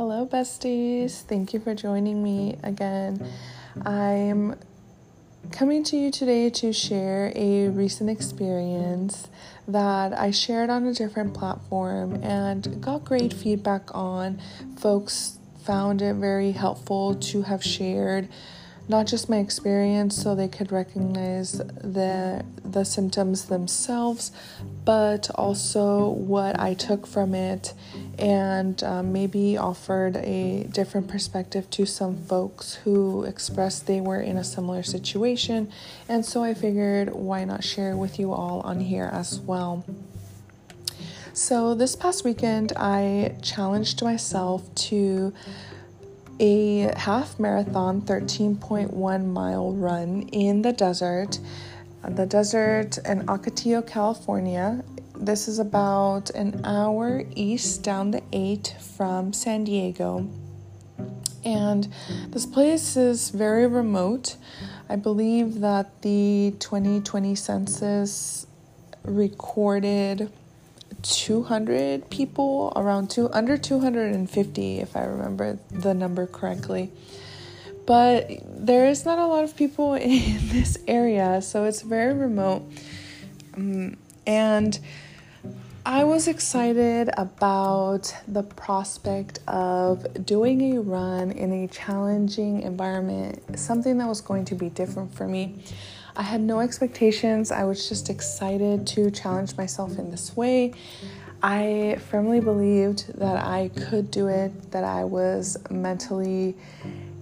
Hello, besties. Thank you for joining me again. I'm coming to you today to share a recent experience that I shared on a different platform and got great feedback on. Folks found it very helpful to have shared not just my experience so they could recognize the the symptoms themselves but also what I took from it and um, maybe offered a different perspective to some folks who expressed they were in a similar situation and so I figured why not share with you all on here as well. So, this past weekend, I challenged myself to a half marathon 13.1 mile run in the desert. The desert in Ocotillo, California. This is about an hour east down the 8 from San Diego. And this place is very remote. I believe that the 2020 census recorded 200 people, around two under 250 if I remember the number correctly. But there is not a lot of people in this area, so it's very remote. Um, and I was excited about the prospect of doing a run in a challenging environment, something that was going to be different for me. I had no expectations. I was just excited to challenge myself in this way. I firmly believed that I could do it, that I was mentally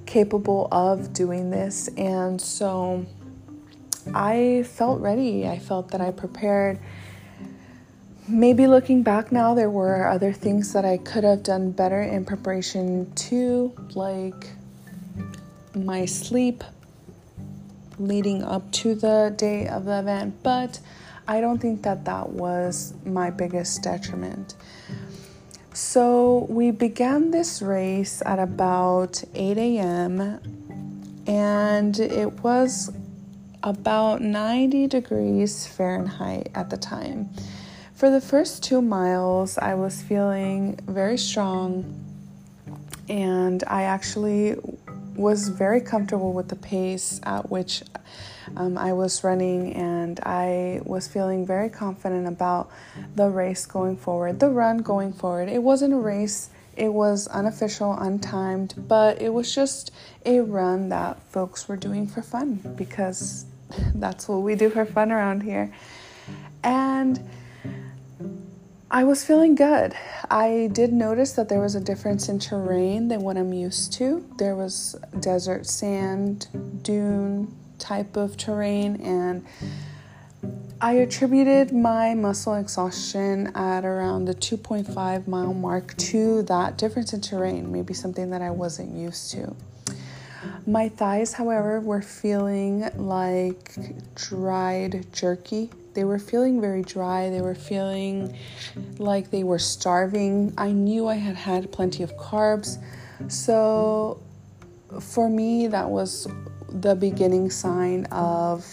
capable of doing this. And so I felt ready. I felt that I prepared. Maybe looking back now, there were other things that I could have done better in preparation too, like my sleep, leading up to the day of the event, but I don't think that that was my biggest detriment. So we began this race at about 8 a.m. and it was about 90 degrees Fahrenheit at the time. For the first two miles, I was feeling very strong and I actually was very comfortable with the pace at which um, I was running, and I was feeling very confident about the race going forward, the run going forward. It wasn't a race, it was unofficial, untimed, but it was just a run that folks were doing for fun because that's what we do for fun around here. And I was feeling good. I did notice that there was a difference in terrain than what I'm used to. There was desert sand, dune type of terrain, and I attributed my muscle exhaustion at around the 2.5 mile mark to that difference in terrain, maybe something that I wasn't used to. My thighs, however, were feeling like dried jerky they were feeling very dry. They were feeling like they were starving. I knew I had had plenty of carbs. So for me, that was the beginning sign of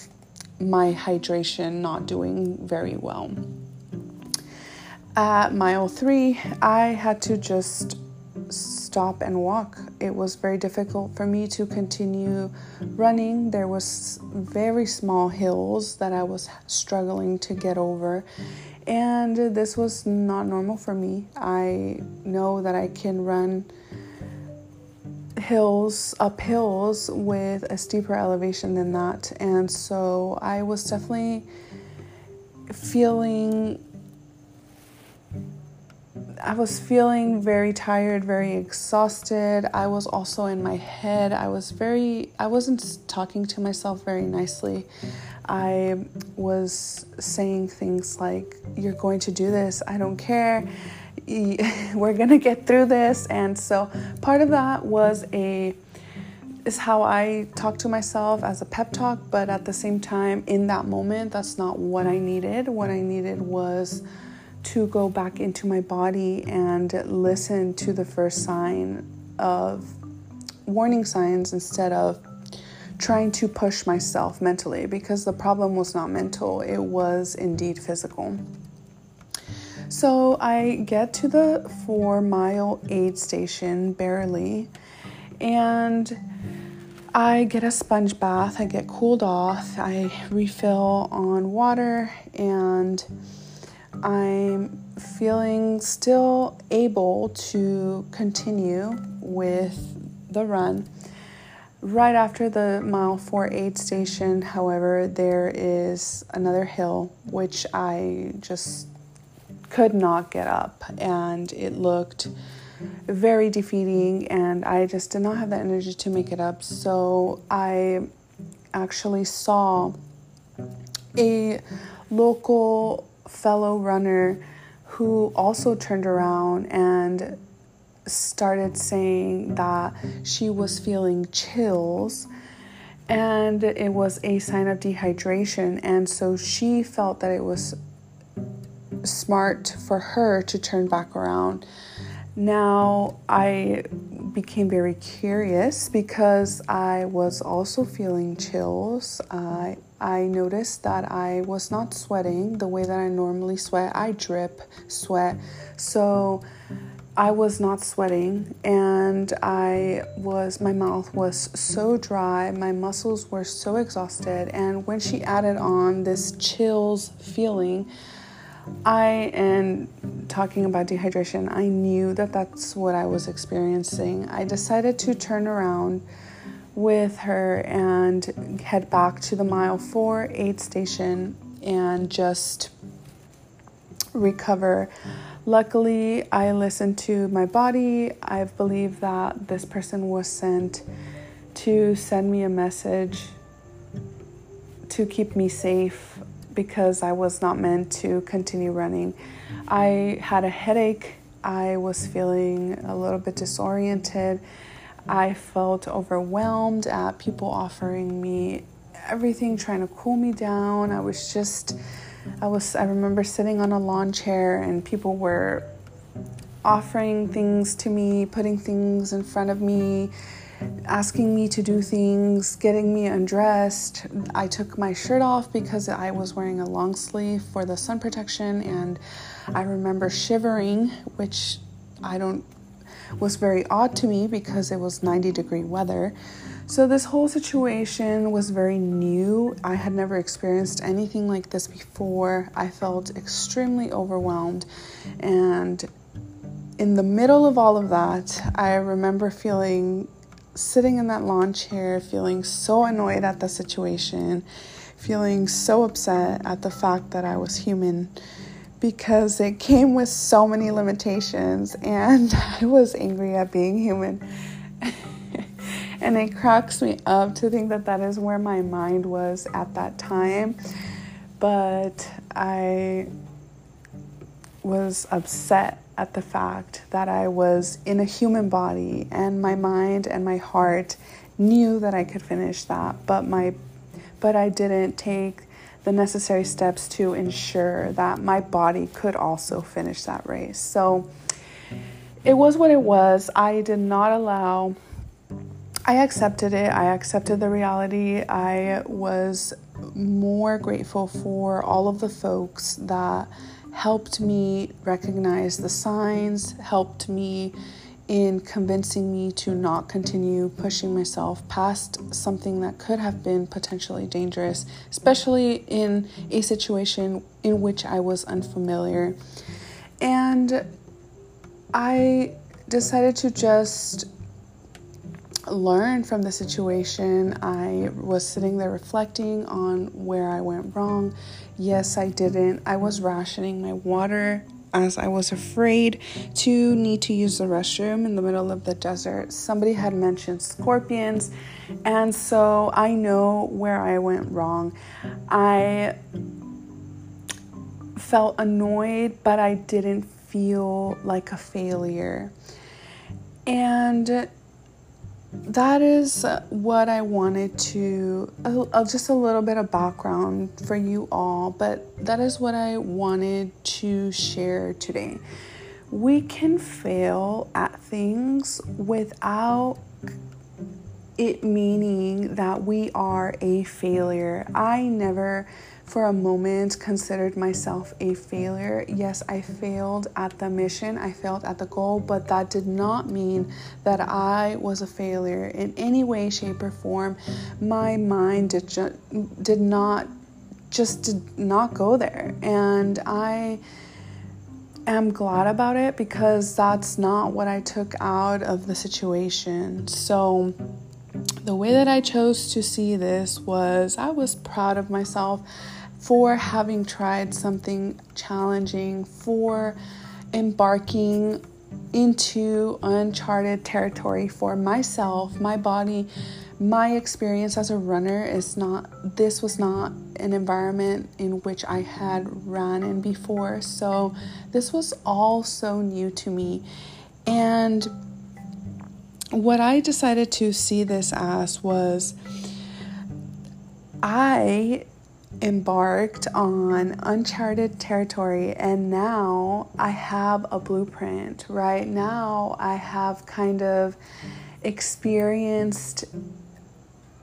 my hydration not doing very well. At mile three, I had to just stop and walk. It was very difficult for me to continue running. There was very small hills that I was struggling to get over. And this was not normal for me. I know that I can run hills, up hills with a steeper elevation than that. And so I was definitely feeling I was feeling very tired, very exhausted. I was also in my head. I was very, I wasn't talking to myself very nicely. I was saying things like, You're going to do this. I don't care. We're going to get through this. And so part of that was a, is how I talk to myself as a pep talk, but at the same time, in that moment, that's not what I needed. What I needed was, to go back into my body and listen to the first sign of warning signs instead of trying to push myself mentally because the problem was not mental, it was indeed physical. So I get to the four mile aid station barely, and I get a sponge bath, I get cooled off, I refill on water, and I'm feeling still able to continue with the run. Right after the mile 4 aid station, however, there is another hill which I just could not get up, and it looked very defeating, and I just did not have the energy to make it up. So I actually saw a local fellow runner who also turned around and started saying that she was feeling chills. And it was a sign of dehydration. And so she felt that it was smart for her to turn back around. Now i became very curious because i was also feeling chills. I i noticed that i was not sweating the way that i normally sweat i drip sweat so I was not sweating and I was, my mouth was so dry, my muscles were so exhausted. And when she added on this chills feeling, I, and talking about dehydration, I knew that that's what I was experiencing. I decided to turn around with her and head back to the mile four aid station and just recover. Luckily, I listened to my body. I believe that this person was sent to send me a message to keep me safe because I was not meant to continue running. I had a headache. I was feeling a little bit disoriented. I felt overwhelmed at people offering me everything, trying to cool me down. I was just I was I remember sitting on a lawn chair and people were offering things to me, putting things in front of me, asking me to do things, getting me undressed. I took my shirt off because I was wearing a long sleeve for the sun protection and I remember shivering, which I don't was very odd to me because it was 90 degree weather. So, this whole situation was very new. I had never experienced anything like this before. I felt extremely overwhelmed. And in the middle of all of that, I remember feeling sitting in that lawn chair, feeling so annoyed at the situation, feeling so upset at the fact that I was human because it came with so many limitations, and I was angry at being human. And it cracks me up to think that that is where my mind was at that time. But I was upset at the fact that I was in a human body and my mind and my heart knew that I could finish that, but my but I didn't take the necessary steps to ensure that my body could also finish that race. So it was what it was. I did not allow I accepted it. I accepted the reality. I was more grateful for all of the folks that helped me recognize the signs, helped me in convincing me to not continue pushing myself past something that could have been potentially dangerous, especially in a situation in which I was unfamiliar. And I decided to just learn from the situation. I was sitting there reflecting on where I went wrong. Yes, I didn't. I was rationing my water as I was afraid to need to use the restroom in the middle of the desert. Somebody had mentioned scorpions, and so I know where I went wrong. I felt annoyed, but I didn't feel like a failure. And that is what I wanted to, uh, just a little bit of background for you all, but that is what I wanted to share today. We can fail at things without it meaning that we are a failure. I never for a moment considered myself a failure. Yes, I failed at the mission, I failed at the goal, but that did not mean that I was a failure in any way, shape, or form. My mind did, ju- did not just did not go there. And I am glad about it because that's not what I took out of the situation. So, the way that I chose to see this was I was proud of myself for having tried something challenging, for embarking into uncharted territory for myself, my body, my experience as a runner is not, this was not an environment in which I had run in before. So this was all so new to me. And what I decided to see this as was I embarked on uncharted territory and now I have a blueprint. Right now, I have kind of experienced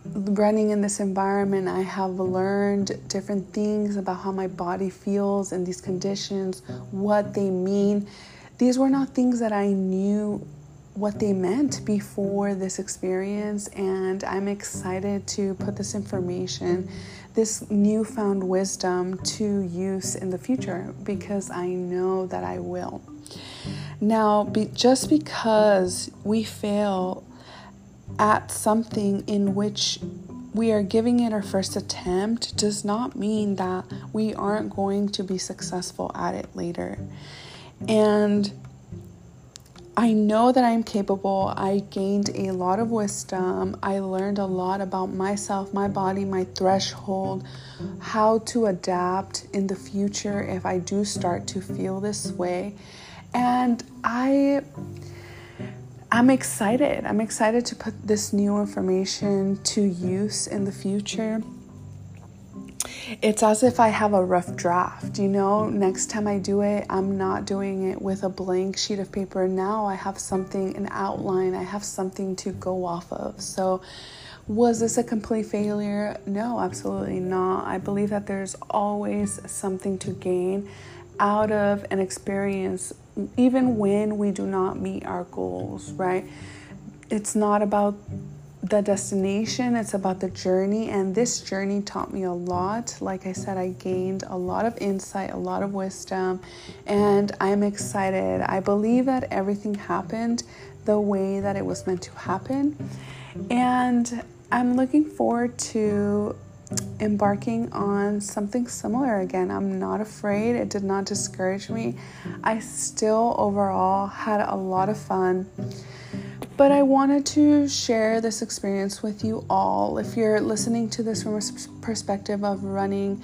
running in this environment, I have learned different things about how my body feels in these conditions, what they mean. These were not things that I knew what they meant before this experience, and I'm excited to put this information, this newfound wisdom, to use in the future because I know that I will. Now, be, just because we fail at something in which we are giving it our first attempt does not mean that we aren't going to be successful at it later. And I know that I'm capable. I gained a lot of wisdom. I learned a lot about myself, my body, my threshold, how to adapt in the future if I do start to feel this way. And I I'm excited. I'm excited to put this new information to use in the future. It's as if I have a rough draft, you know. Next time I do it, I'm not doing it with a blank sheet of paper. Now I have something, an outline, I have something to go off of. So, was this a complete failure? No, absolutely not. I believe that there's always something to gain out of an experience even when we do not meet our goals, right? It's not about the destination, it's about the journey. And this journey taught me a lot. Like I said, I gained a lot of insight, a lot of wisdom, and I'm excited. I believe that everything happened the way that it was meant to happen. And I'm looking forward to embarking on something similar again. I'm not afraid, it did not discourage me. I still overall had a lot of fun. But I wanted to share this experience with you all. If you're listening to this from a perspective of running,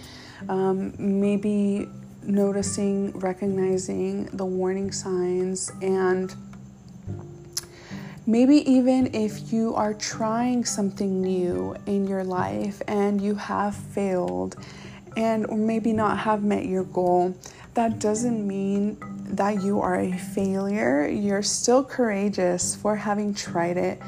um, maybe noticing, recognizing the warning signs, and Maybe even if you are trying something new in your life and you have failed and or maybe not have met your goal, that doesn't mean that you are a failure. You're still courageous for having tried it.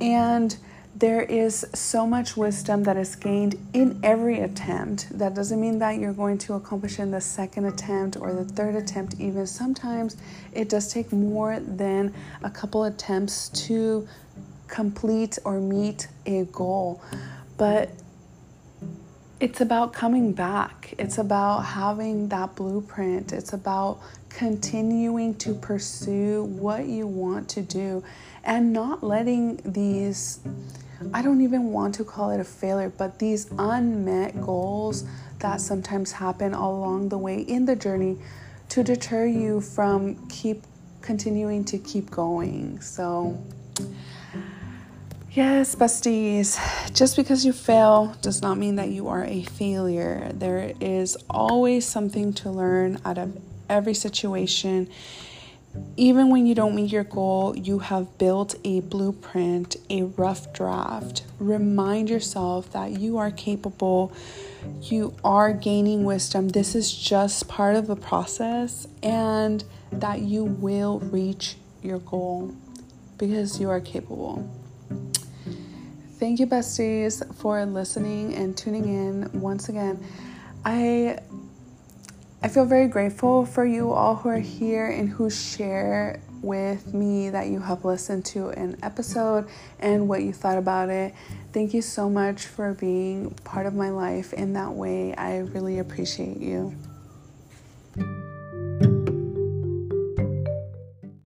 And there is so much wisdom that is gained in every attempt. That doesn't mean that you're going to accomplish in the second attempt or the third attempt, even. Sometimes it does take more than a couple attempts to complete or meet a goal. But it's about coming back. It's about having that blueprint. It's about continuing to pursue what you want to do and not letting these I don't even want to call it a failure, but these unmet goals that sometimes happen along the way in the journey to deter you from keep continuing to keep going. So Yes, besties, just because you fail does not mean that you are a failure. There is always something to learn out of every situation even when you don't meet your goal, you have built a blueprint, a rough draft. Remind yourself that you are capable, you are gaining wisdom. This is just part of the process, and that you will reach your goal because you are capable. Thank you, besties, for listening and tuning in once again. I I feel very grateful for you all who are here and who share with me that you have listened to an episode and what you thought about it. Thank you so much for being part of my life in that way. I really appreciate you.